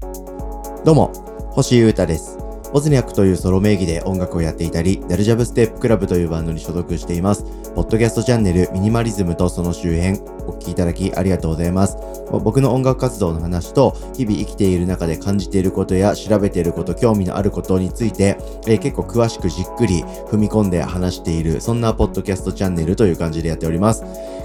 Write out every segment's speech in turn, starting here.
どうも、星優太です。ボズニャックというソロ名義で音楽をやっていたり、ダルジャブステップクラブというバンドに所属しています。ポッドキャストチャンネルミニマリズムとその周辺、お聞きいただきありがとうございます。僕の音楽活動の話と、日々生きている中で感じていることや調べていること、興味のあることについて、えー結構詳しくじっくり踏み込んで話している、そんなポッドキャストチャンネルという感じでやっております。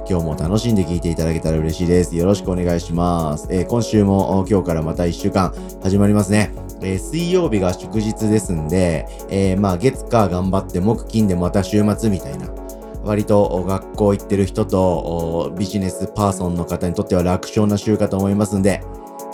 今日も楽しんで聞いていただけたら嬉しいです。よろしくお願いします。えー今週も今日からまた1週間始まりますね。えー水曜日が祝日ですんで、えーまあ月火頑張って木金でまた週末みたいな。割と学校行ってる人とビジネスパーソンの方にとっては楽勝な週かと思いますんで、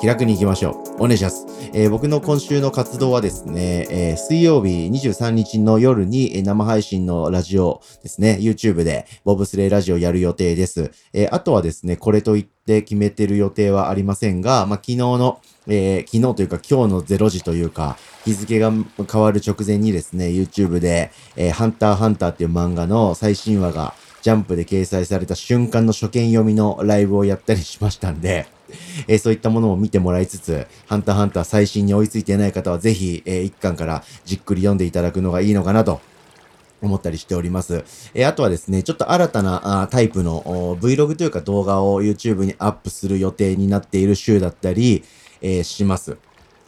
気楽に行きましょう。お願いします。えー僕の今週の活動はですね、えー水曜日23日の夜に生配信のラジオですね、YouTube でボブスレイラジオやる予定です。えーあとはですね、これといって決めてる予定はありませんが、まあ、昨日の、えー昨日というか今日の0時というか、日付が変わる直前にですね、YouTube で、えーハンターハンターっていう漫画の最新話がジャンプで掲載された瞬間の初見読みのライブをやったりしましたんで、えーそういったものも見てもらいつつ、ハンターハンター最新に追いついていない方はぜひ、えー一巻からじっくり読んでいただくのがいいのかなと思ったりしております。えーあとはですね、ちょっと新たなあタイプの Vlog というか動画を YouTube にアップする予定になっている週だったり、えーします。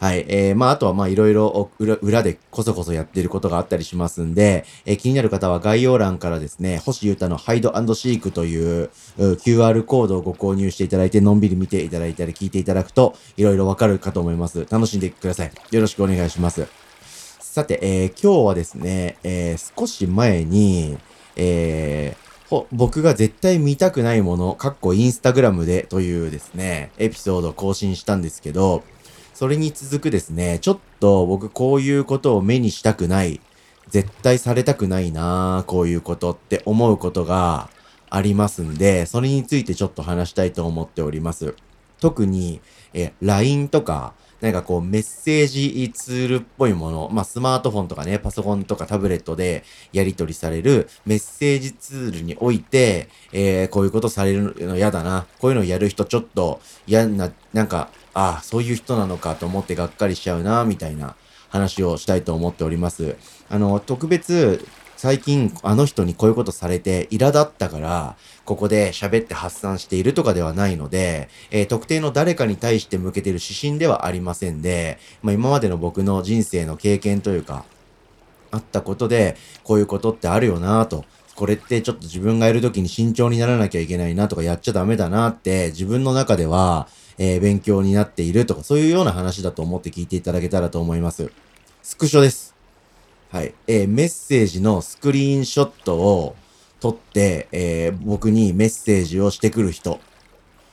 はい。えーまあ、あとはまあ、いろいろ裏でこそこそやってることがあったりしますんで、えー気になる方は概要欄からですね、星優太のハイドシークというう QR コードをご購入していただいて、のんびり見ていただいたり聞いていただくと、いろいろわかるかと思います。楽しんでください。よろしくお願いします。さて、えー今日はですね、えー少し前に、えー僕が絶対見たくないもの、かっこインスタグラムでというですね、エピソードを更新したんですけど、それに続くですね、ちょっと僕こういうことを目にしたくない、絶対されたくないなあこういうことって思うことがありますんで、それについてちょっと話したいと思っております。特に、え、LINE とか、なんかこうメッセージツールっぽいもの、まあスマートフォンとかね、パソコンとかタブレットでやり取りされるメッセージツールにおいて、えー、こういうことされるの嫌だな。こういうのやる人ちょっと嫌な、なんか、ああ、そういう人なのかと思ってがっかりしちゃうな、みたいな話をしたいと思っております。あの、特別、最近あの人にこういうことされて苛立ったから、ここで喋って発散しているとかではないので、えー特定の誰かに対して向けている指針ではありませんで、まあ、今までの僕の人生の経験というか、あったことで、こういうことってあるよなと。これってちょっと自分がいる時に慎重にならなきゃいけないなとかやっちゃダメだなって自分の中では、えー勉強になっているとかそういうような話だと思って聞いていただけたらと思います。スクショです。はい。えーメッセージのスクリーンショットを撮って、えー僕にメッセージをしてくる人、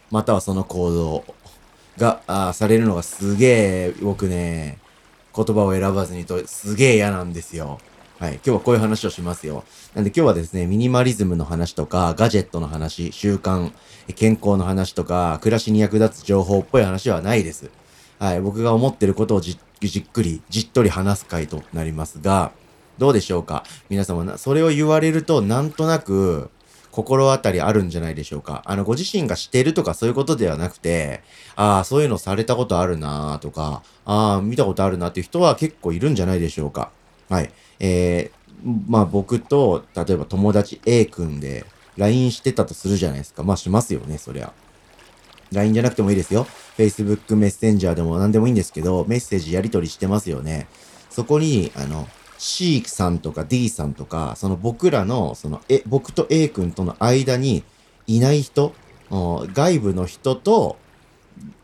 またはその行動が、あされるのがすげえ、僕ね、言葉を選ばずにとすげえ嫌なんですよ。はい。今日はこういう話をしますよ。なんで今日はですね、ミニマリズムの話とか、ガジェットの話、習慣、健康の話とか、暮らしに役立つ情報っぽい話はないです。はい。僕が思ってることをじじっくり、じっとり話す回となりますが、どうでしょうか？皆様、それを言われると、なんとなく、心当たりあるんじゃないでしょうか？あの、ご自身がしてるとかそういうことではなくて、ああ、そういうのされたことあるなーとか、ああ、見たことあるなっていう人は結構いるんじゃないでしょうか？はい。えー、まあ僕と、例えば友達 A 君で LINE してたとするじゃないですか。まあしますよね、そりゃ。LINE じゃなくてもいいですよ。Facebook メッセンジャーでも何でもいいんですけど、メッセージやり取りしてますよね。そこに、あの、C さんとか D さんとか、その僕らの、その、え、僕と A 君との間にいない人、外部の人と、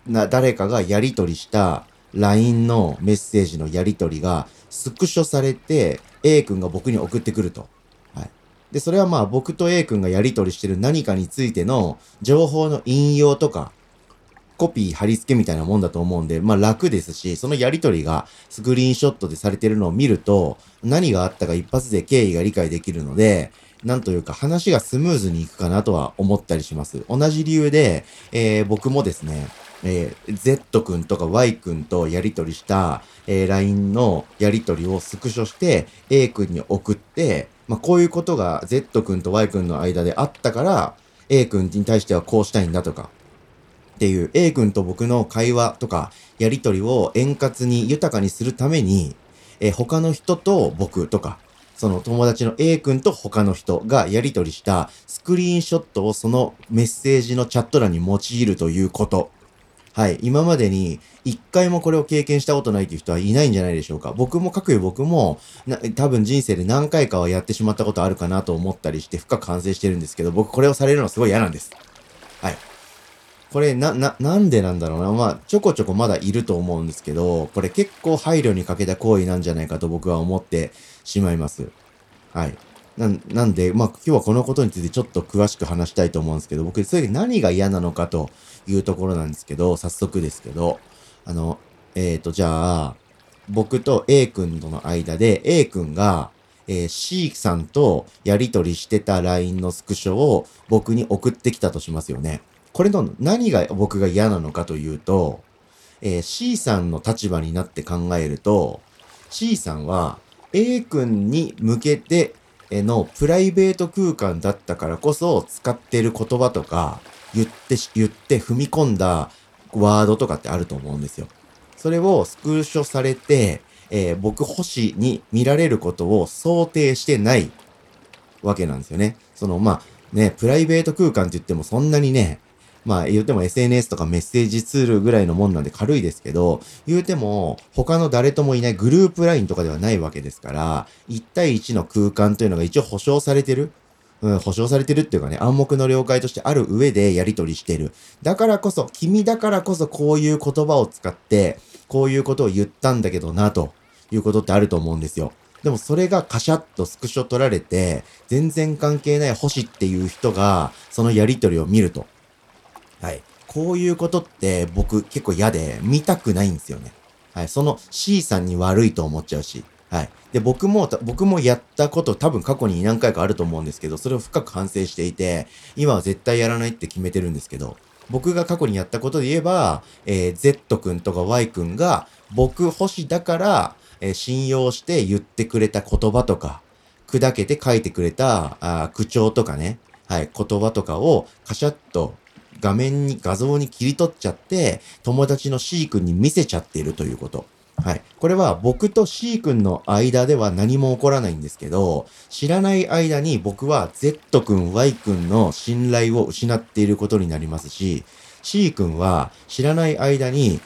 な、誰かがやり取りした LINE のメッセージのやり取りがスクショされて A 君が僕に送ってくると。はい。で、それはまあ僕と A 君がやり取りしてる何かについての情報の引用とか、コピー貼り付けみたいなもんだと思うんで、まあ楽ですし、そのやり取りがスクリーンショットでされてるのを見ると、何があったか一発で経緯が理解できるので、なんというか話がスムーズにいくかなとは思ったりします。同じ理由で、えー僕もですね、えー Z 君とか Y 君とやり取りした、えー LINE のやり取りをスクショして A 君に送って、まあ、こういうことが Z 君と Y 君の間であったから、A 君に対してはこうしたいんだとか、っていう A 君と僕の会話とかやりとりを円滑に豊かにするために、えー、他の人と僕とか、その友達の A 君と他の人がやりとりしたスクリーンショットをそのメッセージのチャット欄に用いるということ。はい。今までに一回もこれを経験したことないという人はいないんじゃないでしょうか。僕も、各有僕も、多分人生で何回かはやってしまったことあるかなと思ったりして深く反省してるんですけど、僕これをされるのすごい嫌なんです。はい。これ、な、な、なんでなんだろうな。まあ、ちょこちょこまだいると思うんですけど、これ結構配慮に欠けた行為なんじゃないかと僕は思ってしまいます。はい。ななんで、まあ、今日はこのことについてちょっと詳しく話したいと思うんですけど、僕、それで何が嫌なのかというところなんですけど、早速ですけど、あの、えっ、ー、と、じゃあ、僕と A 君との間で、A 君が、えー、C さんとやりとりしてた LINE のスクショを僕に送ってきたとしますよね。これの何が僕が嫌なのかというと、えー、C さんの立場になって考えると、C さんは A 君に向けてのプライベート空間だったからこそ使ってる言葉とか言って、言って踏み込んだワードとかってあると思うんですよ。それをスクショされて、えー、僕星に見られることを想定してないわけなんですよね。その、まあ、ね、プライベート空間って言ってもそんなにね、まあ言うても SNS とかメッセージツールぐらいのもんなんで軽いですけど、言うても他の誰ともいないグループラインとかではないわけですから、1対1の空間というのが一応保証されてる。うん、保証されてるっていうかね、暗黙の了解としてある上でやり取りしてる。だからこそ、君だからこそこういう言葉を使って、こういうことを言ったんだけどな、ということってあると思うんですよ。でもそれがカシャッとスクショ取られて、全然関係ない星っていう人が、そのやり取りを見ると。はい。こういうことって僕結構嫌で見たくないんですよね。はい。その C さんに悪いと思っちゃうし。はい。で、僕も、僕もやったこと多分過去に何回かあると思うんですけど、それを深く反省していて、今は絶対やらないって決めてるんですけど、僕が過去にやったことで言えば、えー、Z 君とか Y 君が、僕星だから、えー、信用して言ってくれた言葉とか、砕けて書いてくれたあ口調とかね、はい、言葉とかをカシャッと画面に、画像に切り取っちゃって、友達の C 君に見せちゃっているということ。はい。これは僕と C 君の間では何も起こらないんですけど、知らない間に僕は Z 君、Y 君の信頼を失っていることになりますし、C 君は知らない間に、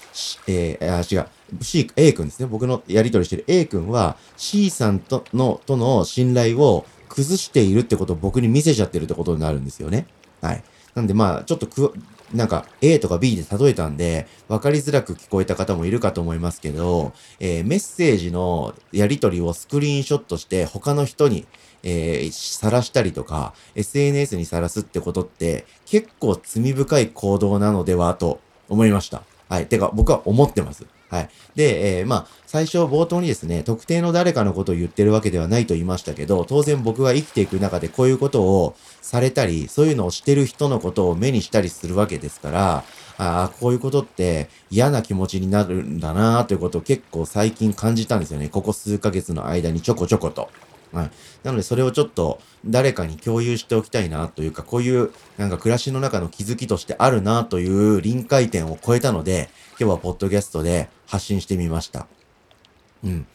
えー、あ、違う。C、A 君ですね。僕のやりとりしてる A 君は C さんとの、との信頼を崩しているってことを僕に見せちゃってるってことになるんですよね。はい。なんでまあ、ちょっとく、なんか A とか B で例えたんで、分かりづらく聞こえた方もいるかと思いますけど、えー、メッセージのやり取りをスクリーンショットして他の人に、えー、晒したりとか、SNS にさらすってことって結構罪深い行動なのではと思いました。はい。てか、僕は思ってます。はい。で、えー、まあ、最初冒頭にですね、特定の誰かのことを言ってるわけではないと言いましたけど、当然僕が生きていく中でこういうことをされたり、そういうのをしてる人のことを目にしたりするわけですから、ああ、こういうことって嫌な気持ちになるんだなということを結構最近感じたんですよね。ここ数ヶ月の間にちょこちょこと。はい。なので、それをちょっと誰かに共有しておきたいなというか、こういうなんか暮らしの中の気づきとしてあるなという臨界点を超えたので、今日はポッドキャストで発信してみました。うん。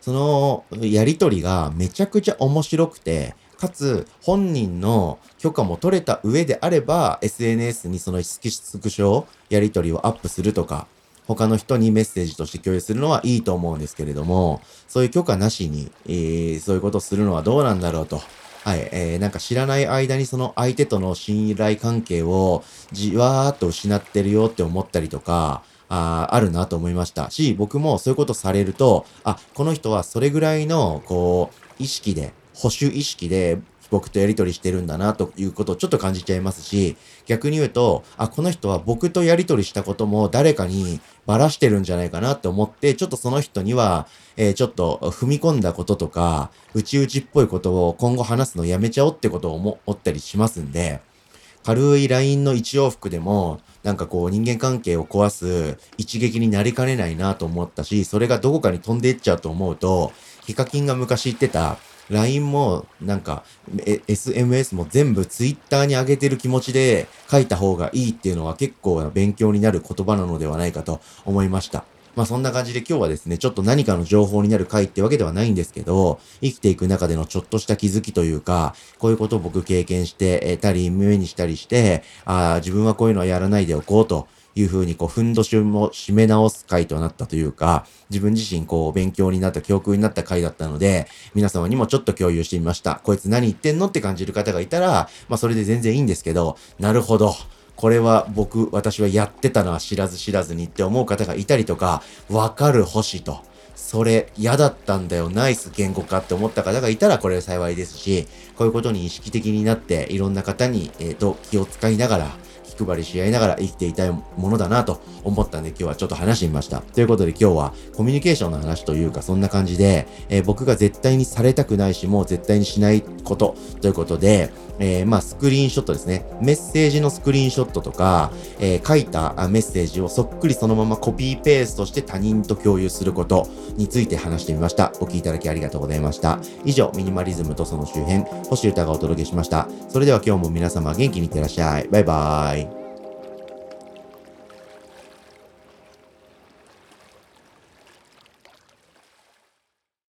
そのやりとりがめちゃくちゃ面白くて、かつ本人の許可も取れた上であれば SNS にそのスクショやりとりをアップするとか他の人にメッセージとして共有するのはいいと思うんですけれども、そういう許可なしに、えー、そういうことをするのはどうなんだろうと。はい、えー、なんか知らない間にその相手との信頼関係をじわーっと失ってるよって思ったりとか、ああるなと思いましたし、僕もそういうことされると、あ、この人はそれぐらいの、こう、意識で、保守意識で僕とやりとりしてるんだなということをちょっと感じちゃいますし、逆に言うと、あ、この人は僕とやりとりしたことも誰かにばらしてるんじゃないかなって思って、ちょっとその人には、えー、ちょっと踏み込んだこととか、内々っぽいことを今後話すのやめちゃおうってことを思ったりしますんで、軽い LINE の一往復でも、なんかこう人間関係を壊す一撃になりかねないなと思ったし、それがどこかに飛んでいっちゃうと思うと、ヒカキンが昔言ってた、LINE もなんか、SMS も全部 Twitter に上げてる気持ちで書いた方がいいっていうのは結構勉強になる言葉なのではないかと思いました。まあそんな感じで今日はですね、ちょっと何かの情報になる回ってわけではないんですけど、生きていく中でのちょっとした気づきというか、こういうことを僕経験してたり、目にしたりして、ああ、自分はこういうのはやらないでおこうというふうに、こう、ふんどしも締め直す回となったというか、自分自身、こう、勉強になった、教訓になった回だったので、皆様にもちょっと共有してみました。こいつ何言ってんのって感じる方がいたら、まあ、それで全然いいんですけど、なるほど。これは僕、私はやってたのは知らず知らずにって思う方がいたりとか、わかる星と。それ嫌だったんだよ、ナイス言語化って思った方がいたらこれ幸いですし、こういうことに意識的になっていろんな方に、えっ、ー、と、気を使いながら、気配りし合いながら生きていたいものだなと思ったんで今日はちょっと話してみました。ということで今日はコミュニケーションの話というかそんな感じで、えー、僕が絶対にされたくないしもう絶対にしないことということで、えー、まあ、スクリーンショットですね。メッセージのスクリーンショットとか、えー、書いたメッセージをそっくりそのままコピーペーストして他人と共有することについて話してみました。お聞きいただきありがとうございました。以上、ミニマリズムとその周辺、星歌がお届けしました。それでは今日も皆様元気にいってらっしゃい。バイバーイ。